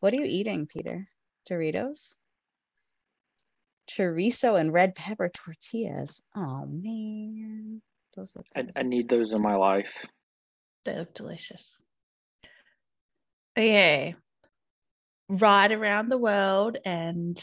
What are you eating, Peter? Doritos? Chorizo and red pepper tortillas. Oh man. Those look I. I need those in my life. They look delicious. Okay. Ride around the world and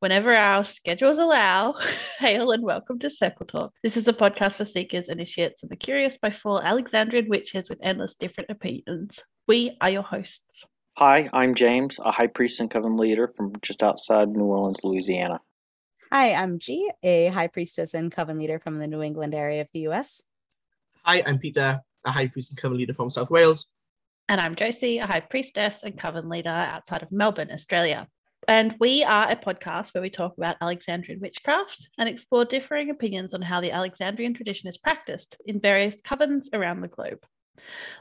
whenever our schedules allow, hail and welcome to Circle Talk. This is a podcast for seekers, initiates, and the curious by four Alexandrian witches with endless different opinions. We are your hosts. Hi, I'm James, a high priest and coven leader from just outside New Orleans, Louisiana. Hi, I'm G, a high priestess and coven leader from the New England area of the US. Hi, I'm Peter, a high priest and coven leader from South Wales. And I'm Josie, a high priestess and coven leader outside of Melbourne, Australia. And we are a podcast where we talk about Alexandrian witchcraft and explore differing opinions on how the Alexandrian tradition is practiced in various covens around the globe.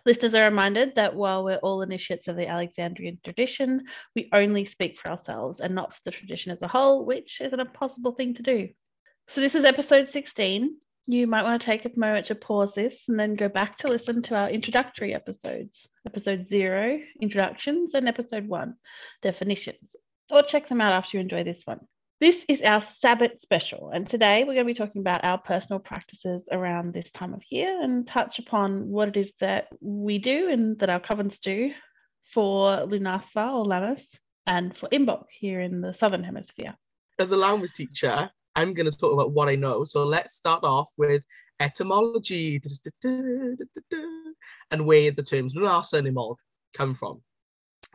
Listeners are reminded that while we're all initiates of the Alexandrian tradition, we only speak for ourselves and not for the tradition as a whole, which is an impossible thing to do. So, this is episode 16. You might want to take a moment to pause this and then go back to listen to our introductory episodes episode zero, introductions, and episode one, definitions, or check them out after you enjoy this one. This is our Sabbath special, and today we're going to be talking about our personal practices around this time of year and touch upon what it is that we do and that our covens do for Lunasa or Lammas and for Imbolc here in the Southern Hemisphere. As a language teacher, I'm going to talk about what I know. So let's start off with etymology and where the terms Lunasa and Imbolc come from.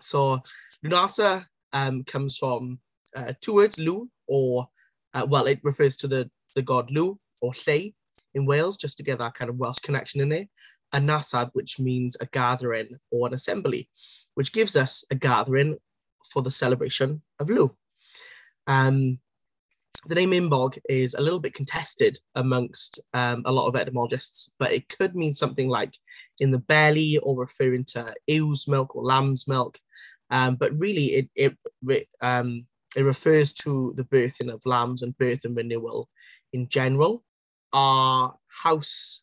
So Lunasa um, comes from uh, two words, Lugh, or, uh, well, it refers to the, the god Lugh or Lleu in Wales, just to get that kind of Welsh connection in there. And Nasad, which means a gathering or an assembly, which gives us a gathering for the celebration of Lugh. Um, the name Imbolc is a little bit contested amongst um, a lot of etymologists, but it could mean something like in the belly or referring to ewe's milk or lamb's milk. Um, but really, it it um, it refers to the birthing of lambs and birth and renewal in general. Our house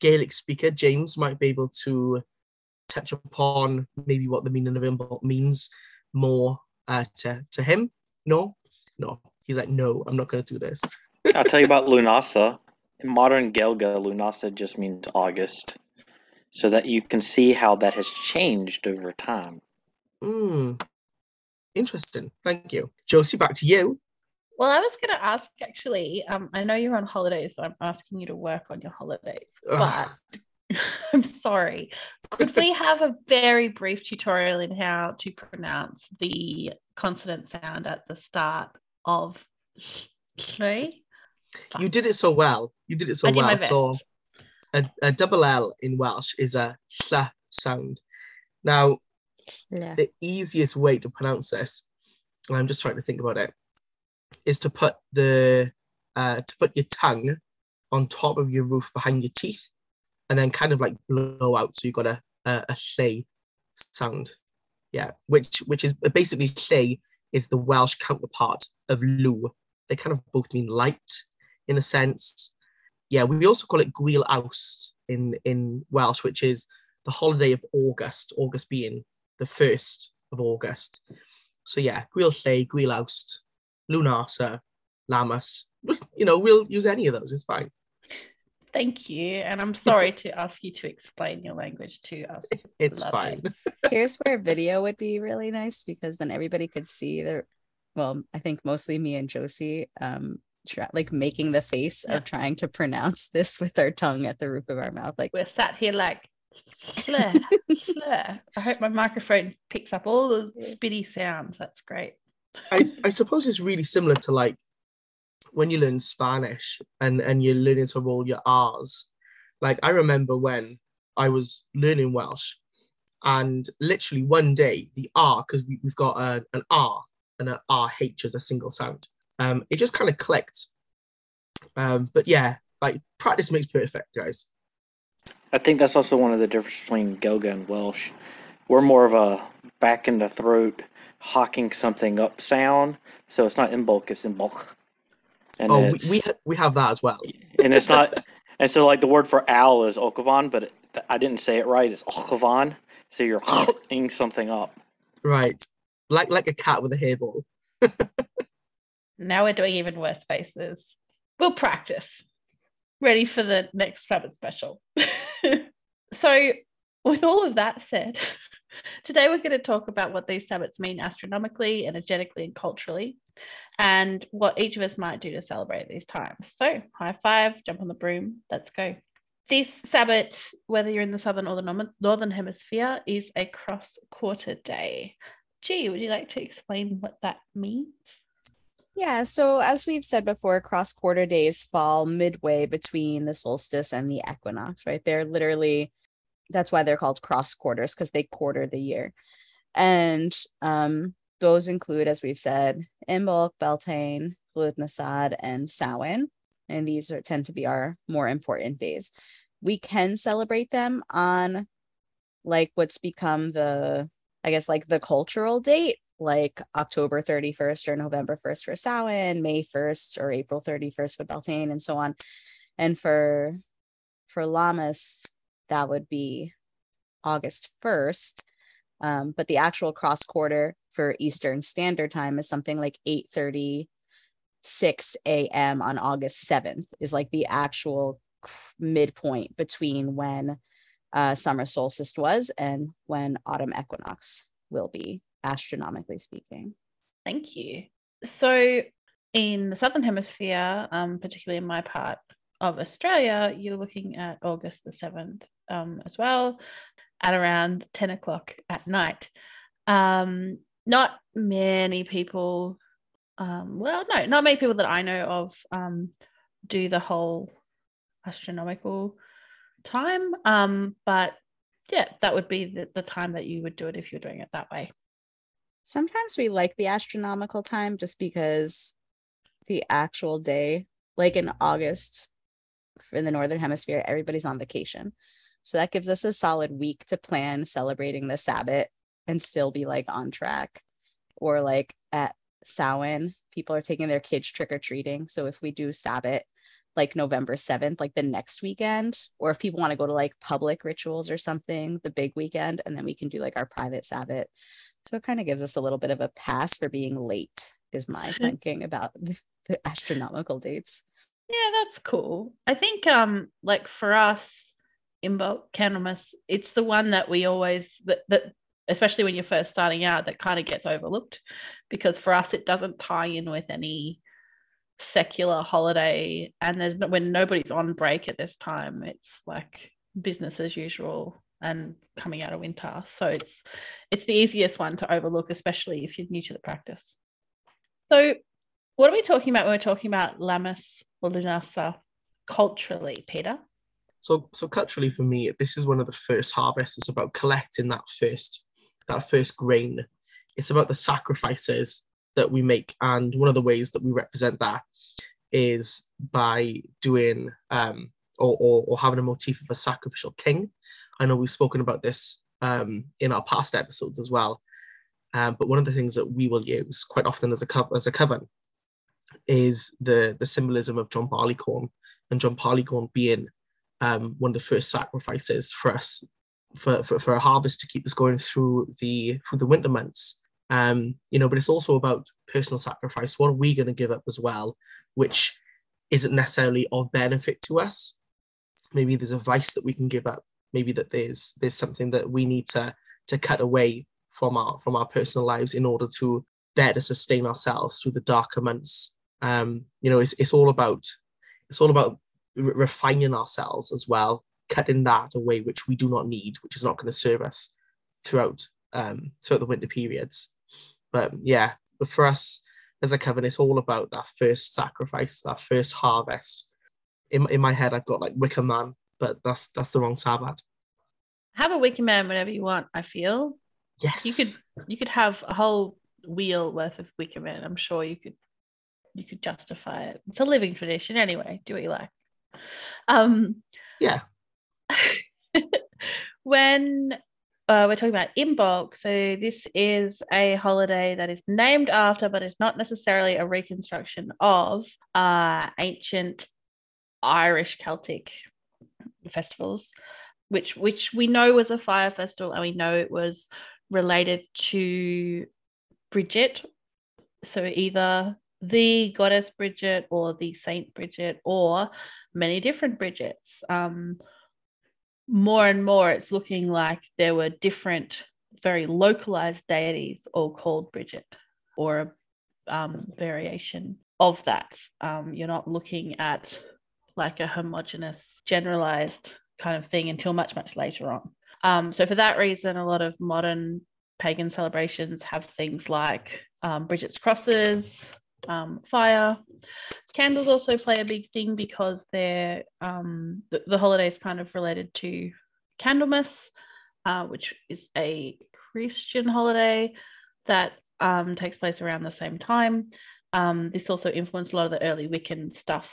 Gaelic speaker James might be able to touch upon maybe what the meaning of Imbolc means more uh, to to him. No, no, he's like, no, I'm not going to do this. I'll tell you about Lunasa. In modern Gaeilge, Lunasa just means August, so that you can see how that has changed over time. Hmm. Interesting. Thank you. Josie, back to you. Well, I was going to ask actually, um, I know you're on holidays, so I'm asking you to work on your holidays, but I'm sorry. Could we have a very brief tutorial in how to pronounce the consonant sound at the start of sh- You did it so well. You did it so I well. So a, a double L in Welsh is a sla sound. Now, The easiest way to pronounce this, and I'm just trying to think about it, is to put the uh, to put your tongue on top of your roof behind your teeth, and then kind of like blow out. So you've got a a, a lle sound, yeah. Which which is basically lle is the Welsh counterpart of lu. They kind of both mean light in a sense. Yeah, we also call it Gwyl Awst in in Welsh, which is the holiday of August. August being the first of August. So yeah, Gwyl Lle, Gwyl Awst, Lunasa, Lammas. You know, we'll use any of those. It's fine. Thank you. And I'm sorry to ask you to explain your language to us. It's Love fine. it. Here's where video would be really nice because then everybody could see the well, I think mostly me and Josie um try, like making the face Yeah. of trying to pronounce this with our tongue at the roof of our mouth. Like We're sat here like, slur, slur. I hope my microphone picks up all the spitty sounds. That's great. I, I suppose it's really similar to like when you learn Spanish and, and you're learning to roll your R's. Like I remember when I was learning Welsh and literally one day the R, because we, we've got a, an R and an RH as a single sound. Um, it just kind of clicked. Um, but yeah, like practice makes perfect, guys. I think that's also one of the differences between Gaeilge and Welsh. We're more of a back in the throat, hawking something up sound, so it's not Imbolc, it's Imbolc. And oh, we, it's, we, ha- we have that as well. and it's not, and so like the word for owl is Okavan, but it, I didn't say it right. It's Okavan, so you're hawking something up. Right. like like a cat with a hairball. Now we're doing even worse faces. We'll practice. Ready for the next Sabbath special. so, with all of that said, today we're going to talk about what these Sabbats mean astronomically, energetically, and culturally, and what each of us might do to celebrate these times. So, high five, jump on the broom, let's go. This Sabbat, whether you're in the southern or the northern hemisphere, is a cross quarter day. Gee, would you like to explain what that means? Yeah, so as we've said before, cross quarter days fall midway between the solstice and the equinox, right? They're literally, that's why they're called cross quarters because they quarter the year. And um, those include, as we've said, Imbolc, Beltane, Lughnasadh, and Samhain. And these are, tend to be our more important days. We can celebrate them on like what's become the, I guess, like the cultural date like October 31st or November 1st for Samhain, May 1st or April 31st for Beltane, and so on. And for for Lammas, that would be August 1st. Um, but the actual cross quarter for Eastern Standard Time is something like 8:36 a.m. on August 7th, is like the actual midpoint between when uh, summer solstice was and when autumn equinox will be astronomically speaking. Thank you. So, in the southern hemisphere, um, particularly in my part of Australia, you're looking at August the 7th um, as well, at around 10 o'clock at night. Um, not many people, um, well, no, not many people that I know of um, do the whole astronomical time. Um, but yeah, that would be the, the time that you would do it if you're doing it that way sometimes we like the astronomical time just because the actual day, like in August in the Northern Hemisphere, everybody's on vacation. So that gives us a solid week to plan celebrating the Sabbath and still be like on track. Or like at Samhain, people are taking their kids trick or treating. So if we do Sabbath, like November 7th, like the next weekend, or if people want to go to like public rituals or something, the big weekend, and then we can do like our private Sabbat. So it kind of gives us a little bit of a pass for being late, is my thinking about the astronomical dates. Yeah, that's cool. I think um like for us in Imbolc Candlemas, it's the one that we always that that especially when you're first starting out that kind of gets overlooked because for us it doesn't tie in with any secular holiday and there's no, when nobody's on break at this time it's like business as usual and coming out of winter. So it's it's the easiest one to overlook, especially if you're new to the practice. So what are we talking about when we're talking about Lammas or Lughnasadh culturally, Peter? So so culturally for me, this is one of the first harvests. It's about collecting that first that first grain. It's about the sacrifices that we make. And one of the ways that we represent that is by doing um, or, or, or having a motif of a sacrificial king. I know we've spoken about this um, in our past episodes as well. Um, but one of the things that we will use quite often as a co- as a coven is the the symbolism of John Barleycorn and John Barleycorn being um, one of the first sacrifices for us for, for, for a harvest to keep us going through the through the winter months. Um, you know, but it's also about personal sacrifice. What are we going to give up as well, which isn't necessarily of benefit to us? Maybe there's a vice that we can give up maybe that there's there's something that we need to to cut away from our from our personal lives in order to better sustain ourselves through the darker months. Um, you know, it's it's all about it's all about re- refining ourselves as well, cutting that away which we do not need, which is not going to serve us throughout um, throughout the winter periods. But yeah, but for us as a coven, it's all about that first sacrifice, that first harvest. In, in my head, I've got like Wicker Man but that's that's the wrong Sabbath. Have a Wicker Man whenever you want. I feel. Yes. You could you could have a whole wheel worth of Wicker Man. I'm sure you could you could justify it. It's a living tradition anyway. Do what you like. Um. Yeah. when uh, we're talking about Imbolc, so this is a holiday that is named after, but it's not necessarily a reconstruction of uh, ancient Irish Celtic festivals, which which we know was a fire festival, and we know it was related to Bridget. So either the goddess Bridget or the Saint Bridget or many different Bridgets. Um, more and more, it's looking like there were different, very localized deities all called Bridget or a um, variation of that. Um, you're not looking at like a homogenous, generalized kind of thing until much, much later on. Um, so, for that reason, a lot of modern pagan celebrations have things like um, Bridget's crosses, um, fire. Candles also play a big thing because they're um, the, the holiday is kind of related to Candlemas, uh, which is a Christian holiday that um, takes place around the same time. Um, this also influenced a lot of the early Wiccan stuff.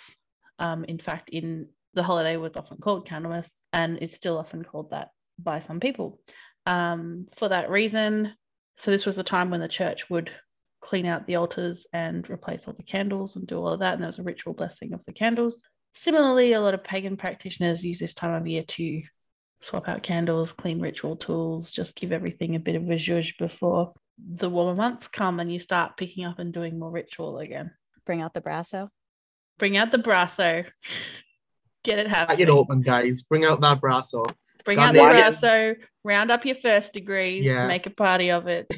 Um, in fact, in the holiday was often called Candlemas and is still often called that by some people. Um, for that reason, so this was the time when the church would clean out the altars and replace all the candles and do all of that. And there was a ritual blessing of the candles. Similarly, a lot of pagan practitioners use this time of year to swap out candles, clean ritual tools, just give everything a bit of a zhuzh before the warmer months come and you start picking up and doing more ritual again. Bring out the brasso. Bring out the brasso. Get it happening. Get it open, guys. Bring out that brasso. Bring Done out the brasso. Round up your first degrees. Yeah. Make a party of it.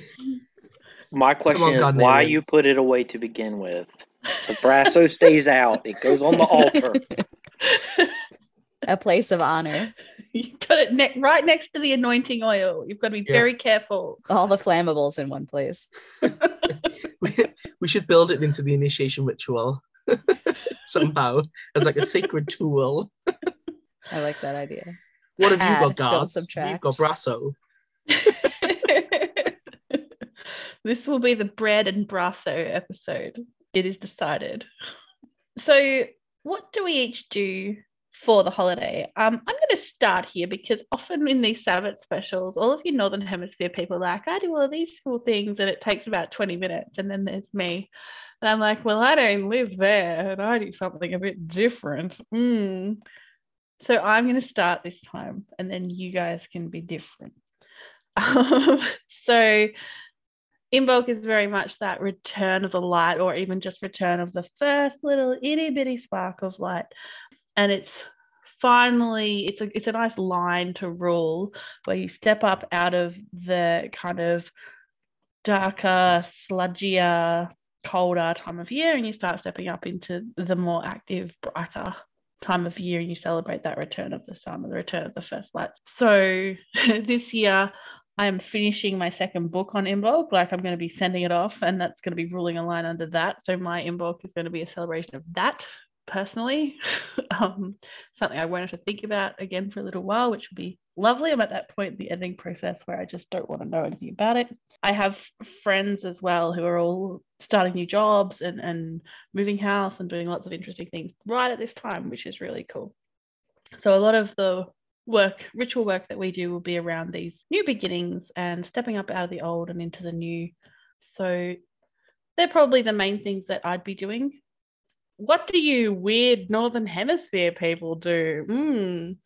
My question on, is God why you put it away to begin with. The brasso stays out. It goes on the altar. A place of honor. you got it ne- right next to the anointing oil. You've got to be Yeah. very careful. All the flammables in one place. we, we should build it into the initiation ritual somehow as like a sacred tool. I like that idea. What have you Add, got, don't guys? subtract. We've got brasso. this will be the bread and brasso episode. It is decided. So, what do we each do for the holiday? Um, I'm going to start here because often in these Sabbath specials, all of you Northern Hemisphere people are like, I do all these cool things and it takes about 20 minutes. And then there's me. And I'm like, well, I don't live there and I do something a bit different. Mm. So I'm going to start this time and then you guys can be different. Um, so Imbolc is very much that return of the light or even just return of the first little itty bitty spark of light. And it's finally it's a it's a nice line to rule where you step up out of the kind of darker, sludgier, colder time of year and you start stepping up into the more active, brighter time of year and you celebrate that return of the sun or the return of the first lights. So this year I am finishing my second book on Imbolc. Like I'm going to be sending it off, and that's going to be ruling a line under that. So my Imbolc is going to be a celebration of that personally. um, something I won't have to think about again for a little while, which will be lovely. I'm at that point in the editing process where I just don't want to know anything about it. I have friends as well who are all starting new jobs and, and moving house and doing lots of interesting things right at this time, which is really cool. So a lot of the work, ritual work that we do will be around these new beginnings and stepping up out of the old and into the new. So they're probably the main things that I'd be doing. What do you weird Northern Hemisphere people do? Mm.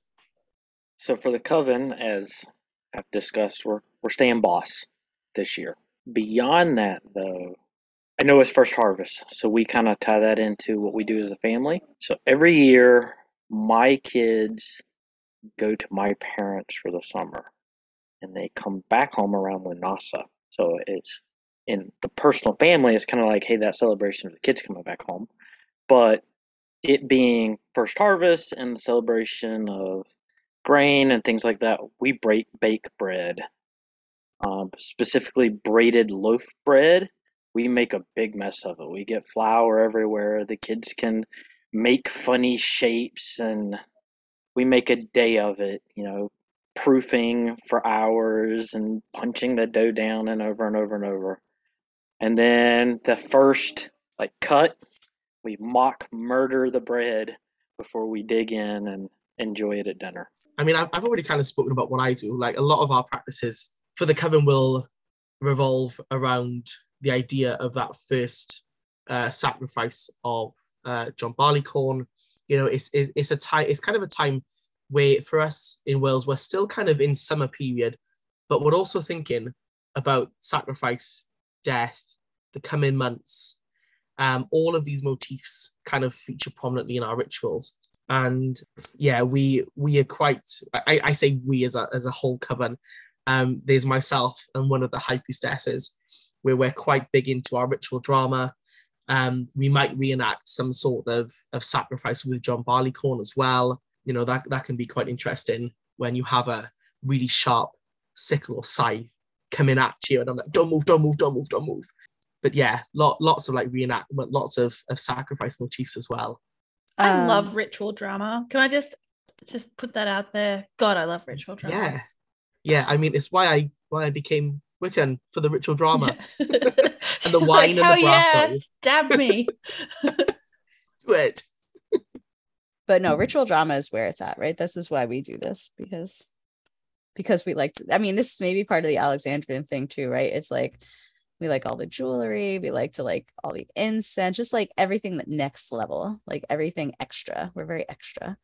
So for the coven, as I've discussed, we're we're staying boss this year. Beyond that, though, I know it's first harvest, so we kind of tie that into what we do as a family. So every year, my kids go to my parents for the summer, and they come back home around Lunasa. So it's in the personal family. It's kind of like, hey, that celebration of the kids coming back home, but it being first harvest and the celebration of grain and things like that, we break, bake bread, um, specifically braided loaf bread. We make a big mess of it. We get flour everywhere. The kids can make funny shapes, and we make a day of it. You know, proofing for hours and punching the dough down and over and over and over. And then the first like cut, we mock murder the bread before we dig in and enjoy it at dinner. I mean, I've, I've already kind of spoken about what I do. Like a lot of our practices for the coven will revolve around the idea of that first uh, sacrifice of uh, John Barleycorn. You know, it's, it's it's a time. It's kind of a time where for us in Wales, we're still kind of in summer period, but we're also thinking about sacrifice death, the coming months. Um, all of these motifs kind of feature prominently in our rituals. And yeah, we we are quite I, I say we as a as a whole coven. Um, there's myself and one of the high priestesses where we're quite big into our ritual drama. Um, we might reenact some sort of, of sacrifice with John Barleycorn as well. You know, that, that can be quite interesting when you have a really sharp sickle or scythe coming at you and I'm like, don't move, don't move, don't move, don't move. But yeah, lot, lots of like reenactment, lots of, of sacrifice motifs as well. I Um, love ritual drama. Can I just just put that out there? God, I love ritual drama. Yeah. Yeah, I mean it's why I why I became Wiccan for the ritual drama. and the wine and the hell yeah, brasso. stab me. Do it. but no ritual drama is where it's at right this is why we do this because because we like to i mean this may be part of the alexandrian thing too right it's like we like all the jewelry we like to like all the incense just like everything that next level like everything extra we're very extra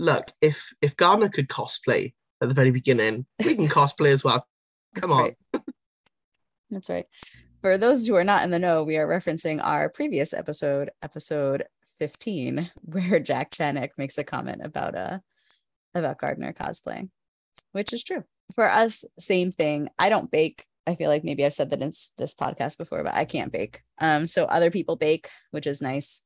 Look, if if Gardner could cosplay at the very beginning, we can cosplay as well. Come That's on. right. That's right. For those who are not in the know, we are referencing our previous episode, episode 15, where Jack Chanek makes a comment about uh about Gardner cosplaying, which is true. For us, same thing. I don't bake. I feel like maybe I've said that in this podcast before, but I can't bake. Um, so other people bake, which is nice.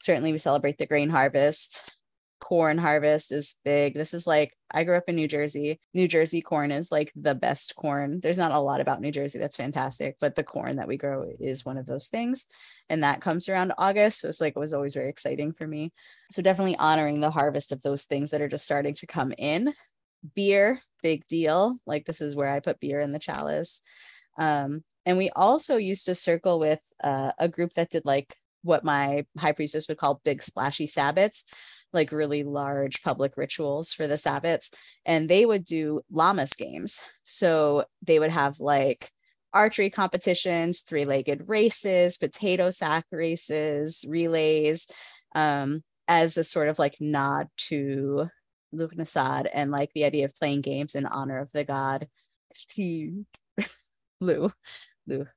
Certainly, we celebrate the grain harvest. Corn harvest is big. This is like I grew up in New Jersey. New Jersey corn is like the best corn. There's not a lot about New Jersey that's fantastic, but the corn that we grow is one of those things. And that comes around August. So it's like it was always very exciting for me. So definitely honoring the harvest of those things that are just starting to come in. Beer, big deal. Like this is where I put beer in the chalice. Um, and we also used to circle with uh, a group that did like what my high priestess would call big splashy sabbats like really large public rituals for the sabbats and they would do Lammas games so they would have like archery competitions three-legged races potato sack races relays um, as a sort of like nod to Lughnasadh and like the idea of playing games in honor of the god Lugh Lugh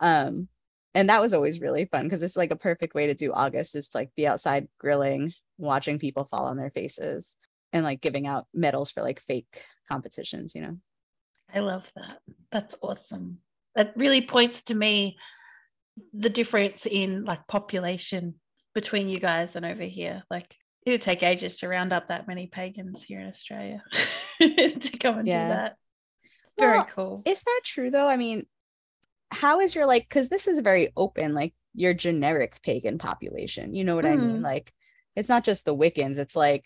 um and that was always really fun because it's like a perfect way to do August is to like be outside grilling, watching people fall on their faces, and like giving out medals for like fake competitions, you know. I love that. That's awesome. That really points to me the difference in like population between you guys and over here. Like it would take ages to round up that many pagans here in Australia to come and Yeah. do that. Very Well, cool. Is that true though? I mean, how is your like because this is a very open, like your generic pagan population. You know what I mean? Mm. Like it's not just the Wiccans, it's like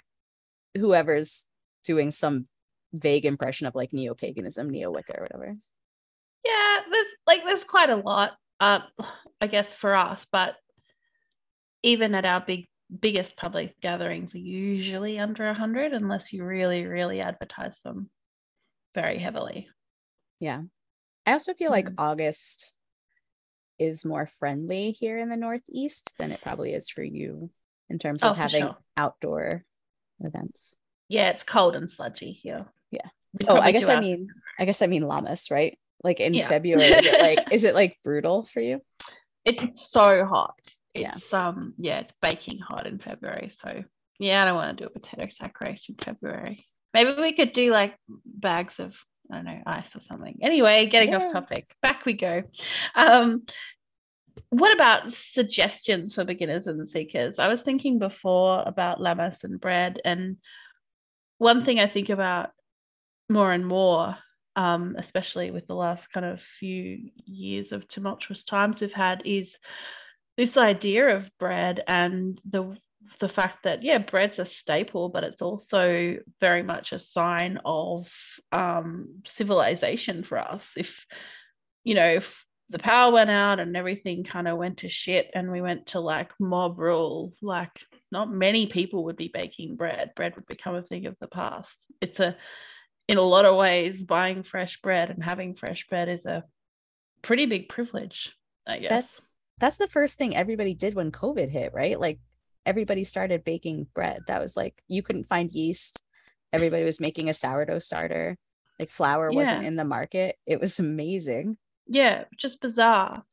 whoever's doing some vague impression of like neo-paganism, neo-Wicca or whatever. Yeah, there's like there's quite a lot, uh, I guess for us, but even at our big biggest public gatherings are usually under a hundred unless you really, really advertise them very heavily. Yeah. I also feel like Mhm. August is more friendly here in the Northeast than it probably is for you in terms Oh, of for having sure. outdoor events. Yeah, it's cold and sludgy here. Yeah. We Oh, I guess I mean, I guess I mean Lammas, right? Like in Yeah. February, is it like is it like brutal for you? it's so hot. Yeah. It's um yeah, it's baking hot in February. So yeah, I don't want to do a potato sack race in February. Maybe we could do like bags of I don't know ice or something. Anyway, getting Yeah. off topic. Back we go. Um, what about suggestions for beginners and seekers? I was thinking before about lammas and bread, and one thing I think about more and more, um, especially with the last kind of few years of tumultuous times we've had, is this idea of bread and the the fact that yeah, bread's a staple, but it's also very much a sign of um, civilization for us. If you know, if the power went out and everything kind of went to shit, and we went to like mob rule, like not many people would be baking bread. Bread would become a thing of the past. It's a in a lot of ways, buying fresh bread and having fresh bread is a pretty big privilege, I guess. That's that's the first thing everybody did when COVID hit, right? Like everybody started baking bread. That was like you couldn't find yeast. Everybody was making a sourdough starter. Like flour wasn't in the market. It was amazing. Yeah, just bizarre.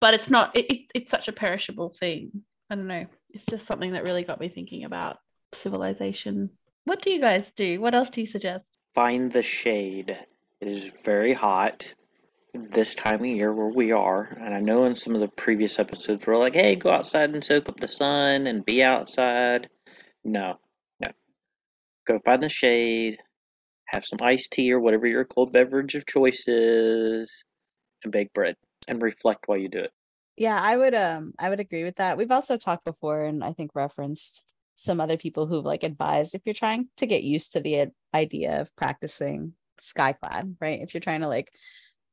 But it's not. It, it, it's such a perishable thing. I don't know. It's just something that really got me thinking about civilization. What do you guys do? What else do you suggest? Find the shade. It is very hot this time of year where we are. And I know in some of the previous episodes we're like, hey, go outside and soak up the sun and be outside. No, no. Go find the shade, have some iced tea or whatever your cold beverage of choice is, and bake bread and reflect while you do it. Yeah, I would um I would agree with that. We've also talked before and I think referenced some other people who've like advised if you're trying to get used to the idea of practicing skyclad, right? If you're trying to like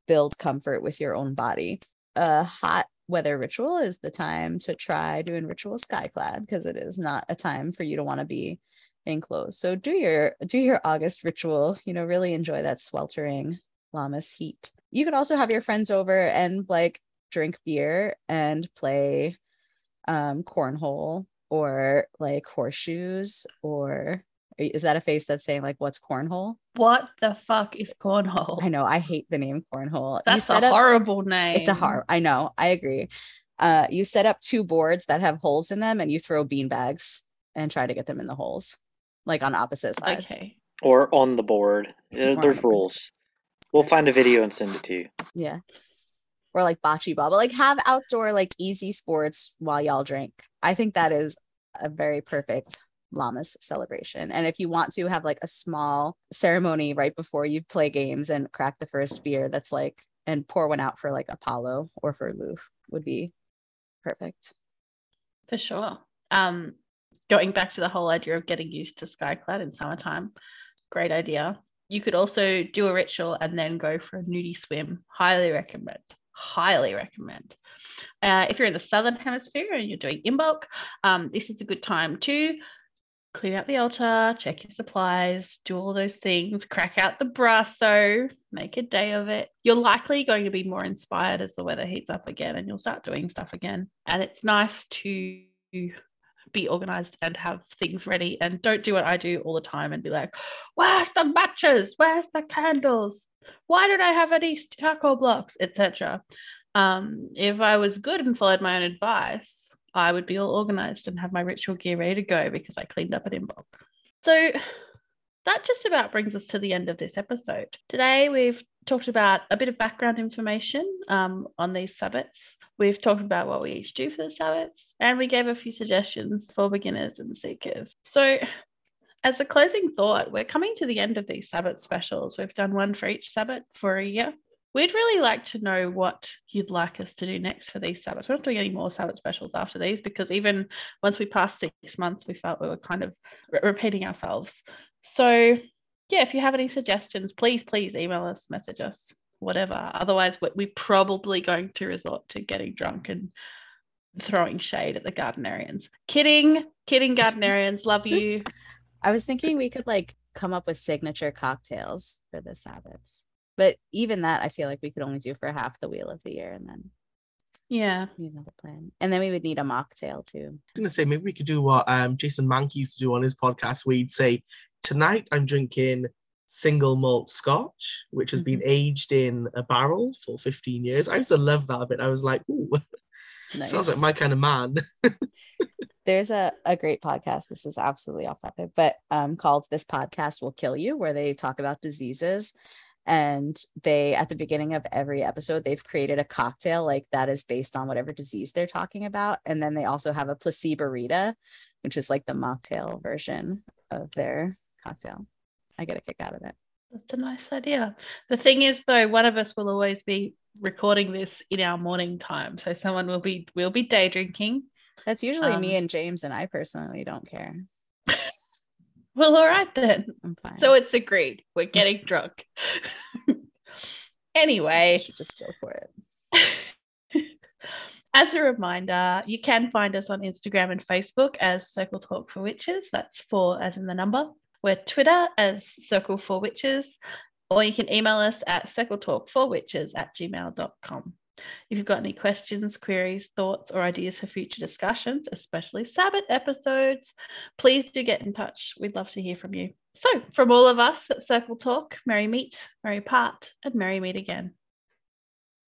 build comfort with your own body, a hot weather ritual is the time to try doing ritual skyclad because it is not a time for you to want to be enclosed. So do your do your August ritual, you know, really enjoy that sweltering Lammas heat. You could also have your friends over and like drink beer and play um, cornhole or like horseshoes or is that a face that's saying like what's cornhole? What the fuck is cornhole? I know I hate the name cornhole. That's a up, horrible name. It's a hard. I know. I agree. Uh, you set up two boards that have holes in them, and you throw bean bags and try to get them in the holes, like on opposite sides. Okay. Or on the board. Uh, there's the rules. We'll find a video and send it to you. Yeah. Or like bocce ball, but like have outdoor like easy sports while y'all drink. I think that is a very perfect Lammas celebration. And if you want to have like a small ceremony right before you play games and crack the first beer, that's like and pour one out for like Apollo or for Lugh would be perfect. For sure. Um, going back to the whole idea of getting used to Skyclad in summertime, great idea. You could also do a ritual and then go for a nudie swim. Highly recommend. Highly recommend. Uh, if you're in the southern hemisphere and you're doing Imbolc, um, this is a good time to clean out the altar, check your supplies, do all those things, crack out the brasso, make a day of it. You're likely going to be more inspired as the weather heats up again and you'll start doing stuff again. And it's nice to be organized and have things ready and don't do what I do all the time and be like, where's the matches? Where's the candles? Why did I have any charcoal blocks, etc. Um, if I was good and followed my own advice, I would be all organized and have my ritual gear ready to go because I cleaned up at Imbolc. So that just about brings us to the end of this episode. Today we've talked about a bit of background information um, on these Sabbats. We've talked about what we each do for the Sabbats, and we gave a few suggestions for beginners and seekers. So, as a closing thought, we're coming to the end of these Sabbat specials. We've done one for each Sabbat for a year. We'd really like to know what you'd like us to do next for these Sabbats. We're not doing any more Sabbat specials after these because even once we passed six months, we felt we were kind of re- repeating ourselves. So, yeah, if you have any suggestions, please, please email us, message us whatever. Otherwise, we're probably going to resort to getting drunk and throwing shade at the Gardnerians. Kidding, kidding, Gardnerians. Love you. I was thinking we could like come up with signature cocktails for the Sabbats. But even that, I feel like we could only do for half the wheel of the year and then yeah, need another plan. And then we would need a mocktail too. I'm gonna say maybe we could do what um Jason Mank used to do on his podcast where he'd say, Tonight I'm drinking single malt scotch, which has been mm-hmm. aged in a barrel for 15 years. I used to love that a bit. I was like, ooh, nice. sounds like my kind of man. There's a, a great podcast. This is absolutely off topic, but um, called This Podcast Will Kill You, where they talk about diseases. And they, at the beginning of every episode, they've created a cocktail like that is based on whatever disease they're talking about. And then they also have a placebo rita, which is like the mocktail version of their cocktail. I get a kick out of it. That's a nice idea. The thing is, though, one of us will always be recording this in our morning time, so someone will be will be day drinking. That's usually um, me and James, and I personally don't care. Well, all right then. I'm fine. So it's agreed. We're getting drunk. anyway, should just go for it. As a reminder, you can find us on Instagram and Facebook as Circle Talk for Witches. That's four as in the number. We're Twitter as Circle for Witches, or you can email us at circletalk4witches at gmail.com. If you've got any questions, queries, thoughts, or ideas for future discussions, especially Sabbath episodes, please do get in touch. We'd love to hear from you. So, from all of us at Circle Talk, merry meet, merry part, and merry meet again.